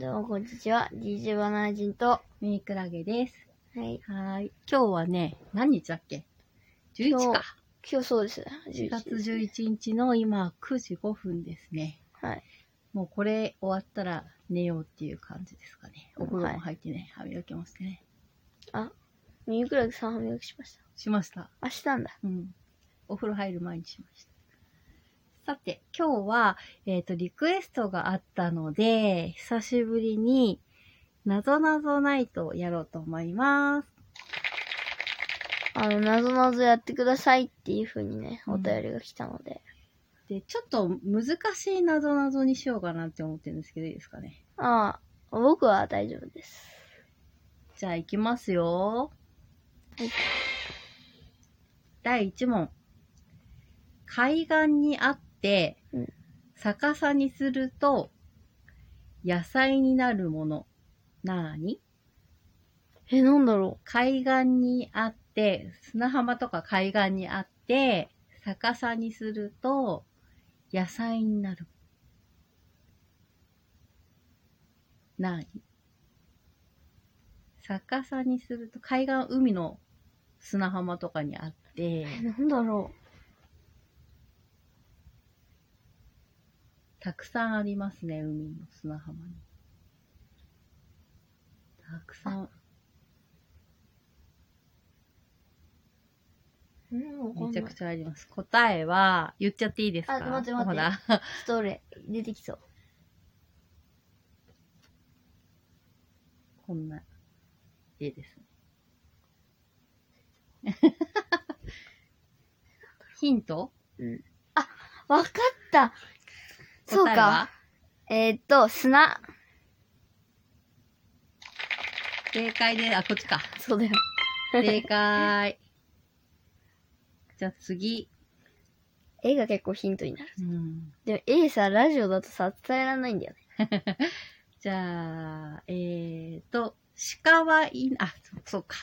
どうもこんにちは。DJ バナナ人と、ミニクラゲです。はい。はーい。今日はね、何日だっけ ?11 か。今日そうです。4月11日の今9時5分ですね。はい。もうこれ終わったら寝ようっていう感じですかね。お風呂はいも入ってね、歯磨きもしてね。あ、ミニクラゲさん歯磨きしました？しました。あ、したんだ。うん。お風呂入る前にしました。さて、今日は、えっ、と、リクエストがあったので、久しぶりに、なぞなぞナイトをやろうと思います。あの、なぞなぞやってくださいっていう風にね、うんお便りが来たので。で、ちょっと難しいなぞなぞにしようかなって思ってるんですけど、いいですかね？ああ、僕は大丈夫です。じゃあ行きますよ。はい第1問。海岸にあってうん、逆さにすると、野菜になるもの。なーに？え、なんだろ海岸にあって、砂浜とか海岸にあって、逆さにすると、野菜になる。なーに？逆さにすると、海岸、海の砂浜とかにあってう。え、、なんだろたくさんありますね、海の砂浜に。たくさん。めちゃくちゃあります。答えは、言っちゃっていいですか？あ待って待ってほら。ストーレ、出てきそう。こんな絵ですね。ヒント？うん。あ、わかったそう答えは？か。えーっと、砂。正解で、あ、こっちか。そうだよ。正解。じゃあ次。絵が結構ヒントになる。うん、でも、絵さ、ラジオだとさ、伝えられないんだよね。じゃあ、えーと、鹿はい、あ、そそうか。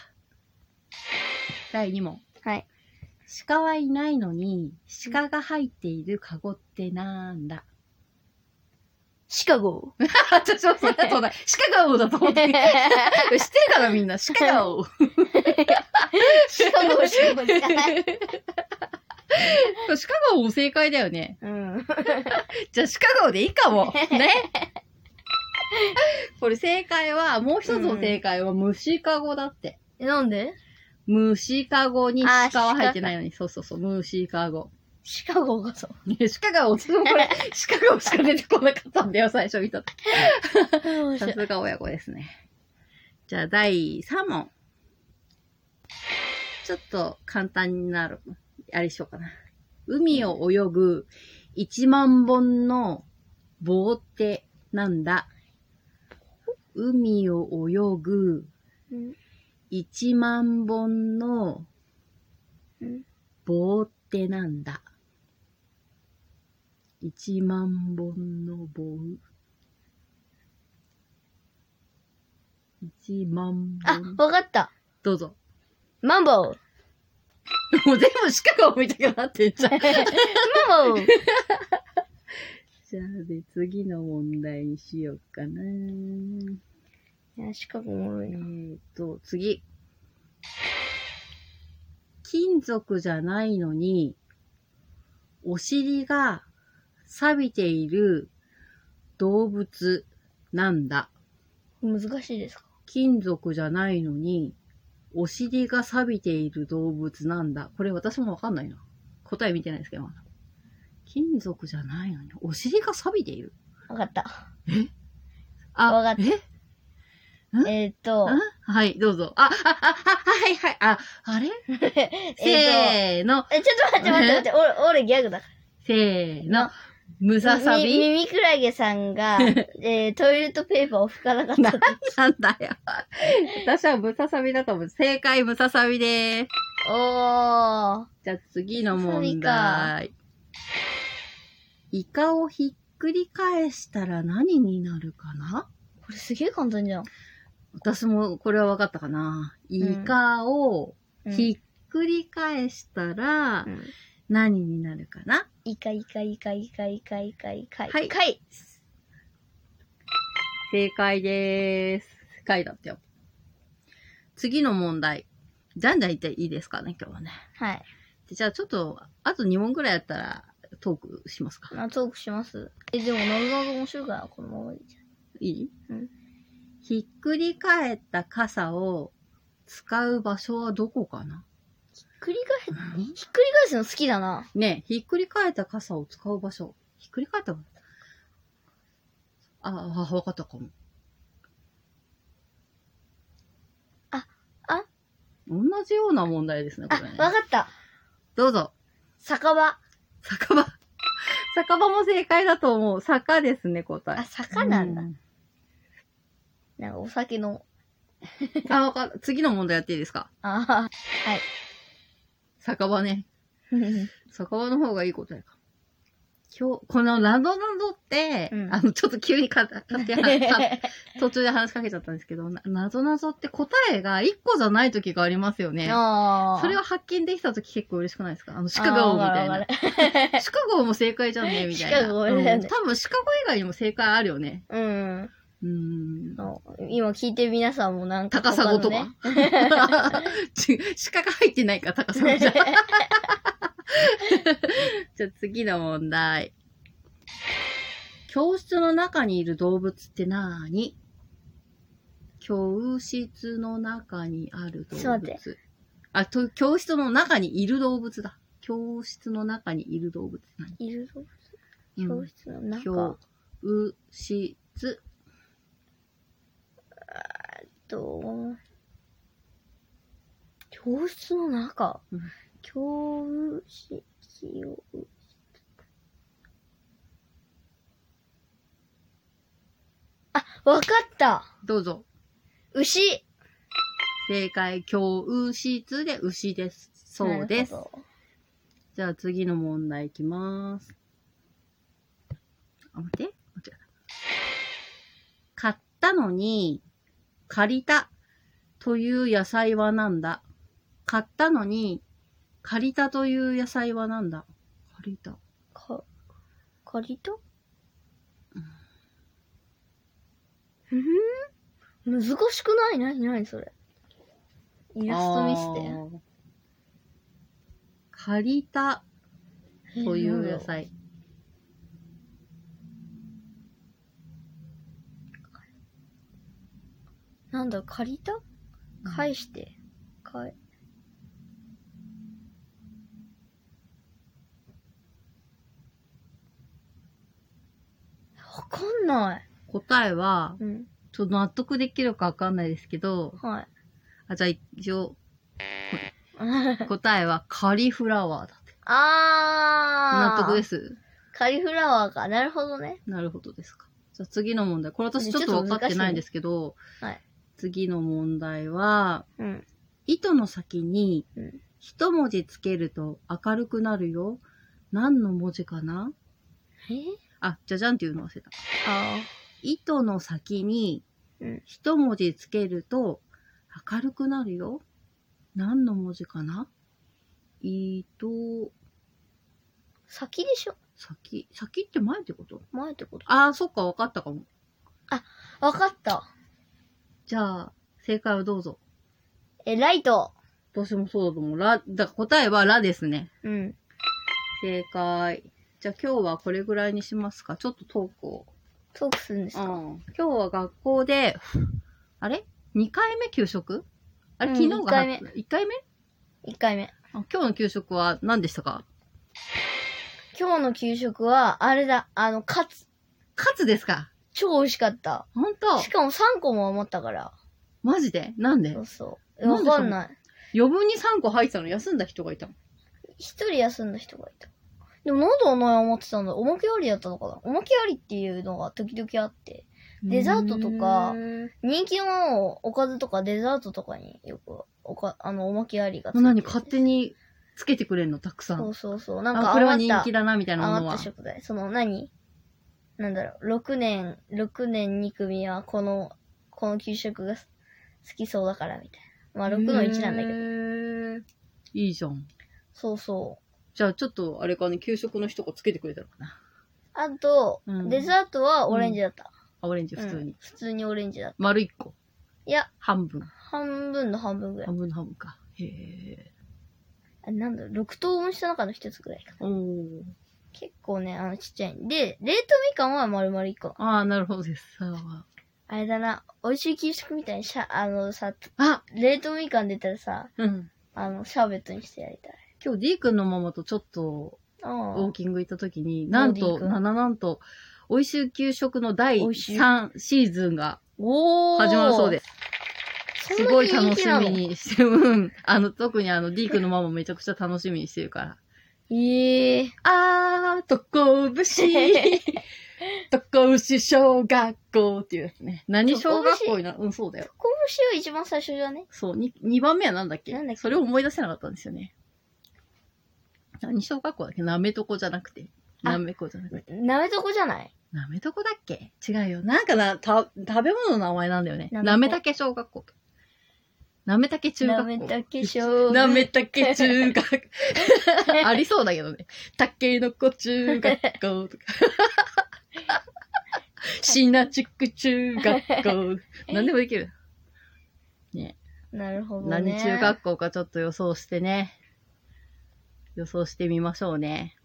第2問。はい。鹿はいないのに、鹿が入っているカゴってなんだ？シカゴ。私もそうだ、そうだ。鹿顔だと思って。知ってるからみんな、鹿顔。シカゴ、シカゴじゃない。鹿顔も正解だよね。うん。じゃあ鹿顔でいいかも。ね。これ正解は、もう一つの正解は虫かごだって。え、なんで？虫かごに鹿は入ってないのに。そうそうそう、虫かご。シカゴがそう。ね鹿顔、私もこれ、鹿顔しか出てこなかったんだよ、最初見た時。さすが親子ですね。じゃあ、第3問。ちょっと簡単になる。あれしようかな。海を泳ぐ1万本の棒ってなんだ？海を泳ぐうん1万本のうん棒ってなんだ？?1 万本の棒。1万あ、本。わかった。どうぞ。マンボウ。もう全部鹿が見たくなってんじゃん。マンボウ。じゃあ、で、次の問題にしようかな。いや、シカゴおもろえいな。ーと、次。金属じゃないのに、お尻が錆びている動物なんだ。難しいですか？金属じゃないのに、お尻が錆びている動物なんだ。これ私もわかんないな。答え見てないですけど、まだ。金属じゃないのに、お尻が錆びている。わかった。あ、わかったえ？えーっと、あはい、どうぞ。あ、あ、あ、あはい、はい、あ、あれ？えーっと、せーの、え、ちょっと待って待って待って、俺、俺ギャグだかせーのな、ムササビ耳クラゲさんが、えー、トイレットペーパーを拭かなかった。なんだよ。私はムササビだと思う。正解、ムササビでーす。おー。じゃあ次の問ム題。イカをひっくり返したら何になるかな？これすげえ簡単じゃん。私もこれは分かったかな。イカをうんひっくり返したらうん何になるかな、イカイカイカイカイカイカイカイ。はいカイ。正解でーす。正解だったよ。次の問題。じゃんじゃん言っていいですかね、今日はね。はい。でじゃあちょっと、あと2問ぐらいやったらトークしますか。な、トークします？え、でも、なぞなぞ面白いから、このままでいいじいい？うんひっくり返った傘を使う場所はどこかな？くり返、ひっくり返すの好きだな。ねえ、ひっくり返った傘を使う場所。ひっくり返ったああ、わかったかも。あ、あ？同じような問題ですね、こあ、れね。わかった。どうぞ。酒場。酒場。酒場も正解だと思う。坂ですね、答え。あ、坂なんだ。うなんかお酒の。あ、わかった。次の問題やっていいですか？あは酒場ね。はい。酒場の方がいい答えか。今日、このラドナドって、うんあの、ちょっと急にか、かってか途中で話しかけちゃったんですけど、ななぞなぞって答えが1個じゃない時がありますよね。それを発見できた時結構嬉しくないですか？あの、シカゴみたいな。シカゴも正解じゃんねみたいな。シカゴねうん多分シカゴ以外にも正解あるよね。うん。今聞いてる皆さんもなんか、高砂とか。ち鹿が入ってないから高砂じゃん。じゃあ次の問題。教室の中にいる動物ってなーに？教室の中にある動物。あ、と、教室の中にいる動物だ。教室の中にいる動物いる動うん物教室の中教室。と、教室の中うん教室を、あ、わかったどうぞ。牛正解。教室で牛です。そうです。じゃあ次の問題いきます。あ、待って。間違えた。買ったのに、借りたという野菜はなんだ買ったのに、借りたという野菜はなんだ借りた。か、借りた？うん難しくない？なになにそれ？イラスト見せて。借りたという野菜。なんだ、借りた？返して。返。わかんない。答えは、うん。ちょっと納得できるかわかんないですけど、はい。あ、じゃあ一応、答えはカリフラワーだって。あー。。納得です？す。カリフラワーか。なるほどね。なるほどですか。じゃあ次の問題。これ私ちょっと分かってないんですけど、はい。次の問題は、うん。糸の先にうん一文字つけると明るくなるよ。何の文字かな？え？あ、じゃじゃんっていうの忘れた。あ糸の先にうん一文字つけると明るくなるよ。何の文字かな？糸、ー。先でしょ？先、先って前ってこと？前ってことああ、そっか、分かったかも。わかった。じゃあ、正解をどうぞ。え、ライト。私もそうだと思う。ラ、だ答えはラですね。うん。正解。じゃあ今日はこれぐらいにしますか。ちょっとトークを。トークするんですか？うん。今日は学校で、あれ ?2 回目給食？あれ、うん昨日が、一回目1回目 ?1 回目。あ今日の給食は何でしたか？今日の給食は、あれだ、あの、カツ。カツですか？超美味しかった。本当？しかも3個も余ったから。マジで？なんで？そうそう。わかんない。余分に3個入ってたの？休んだ人がいたの？一人休んだ人がいた。でもなんであんなに余ってたんだおまけありだったのかな？おまけありっていうのが時々あって。デザートとかへ人気のおかずとかデザートとかによくおか、あの、おまけありがついーて何？勝手につけてくれんの？たくさん。そうそうそう。なんかあ、これは余った人気、だな、みたいなものは余った。食材。その何？なんだろう、6年、6年2組はこの、この給食が好きそうだからみたいな。まあ6の1なんだけど。ど。いいじゃん。そうそう。じゃあちょっと、あれかね、給食の一個つけてくれたのかな。あと、うんデザートはオレンジだった。あ、オレンジ普通に。うん普通にオレンジだった。丸一個。いや、半分。半分の半分ぐらい。半分の半分か。へえ。あなんだろう、6等分した中の一つぐらいかな。おー。結構ね、あの、ちっちゃい。で、冷凍みかんは丸々1個。ああ、なるほどです。ああれだな、美味しい給食みたいにしゃ、あのさ、あ、冷凍みかん出たらさ、うん。あの、シャーベットにしてやりたい。今日 D 君のママとちょっとあウォーキング行った時に、なんと、D 君なななんと、美味しい給食の第美味しい3シーズンがおー始まるそうです。すすごい楽しみ。にして、うん。あの、特にあの、D 君のママめちゃくちゃ楽しみにしてるから。ええー。あー、とこぶし、とこぶし小学校っていうやつね。何小学校にな、うん、そうだよ。こぶしは一番最初じゃね？そう、に、2番目はなんだっけ？なんだっけ？それを思い出せなかったんですよね。何小学校だっけ？なめとこじゃなくて。あなめこじゃなくて。なめとこじゃない？なめとこだっけ？違うよ。なんかな、た、食べ物の名前なんだよね。なめたけ小学校。なめたけ中学校。なめたけ小学なめたけ中学。ありそうだけどね。たけのこ中学校とか。しなちく中学校。何でもできる。ね。なるほどね。何中学校かちょっと予想してね。予想してみましょうね。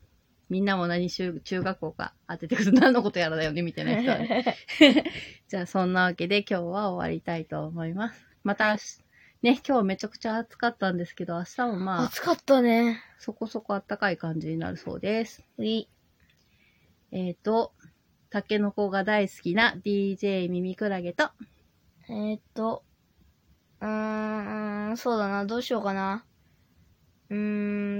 みんなも何中中学校か当ててくる。何のことやらだよねみたいな人はね。じゃあそんなわけで今日は終わりたいと思います。また、ね、今日めちゃくちゃ暑かったんですけど、明日もまあ、暑かったね。そこそこ暖かい感じになるそうです。うい。えっ、ー、と、タケノコが大好きな DJ ミミクラゲと、えー、っと、うーん、そうだな、どうしようかな。うーん、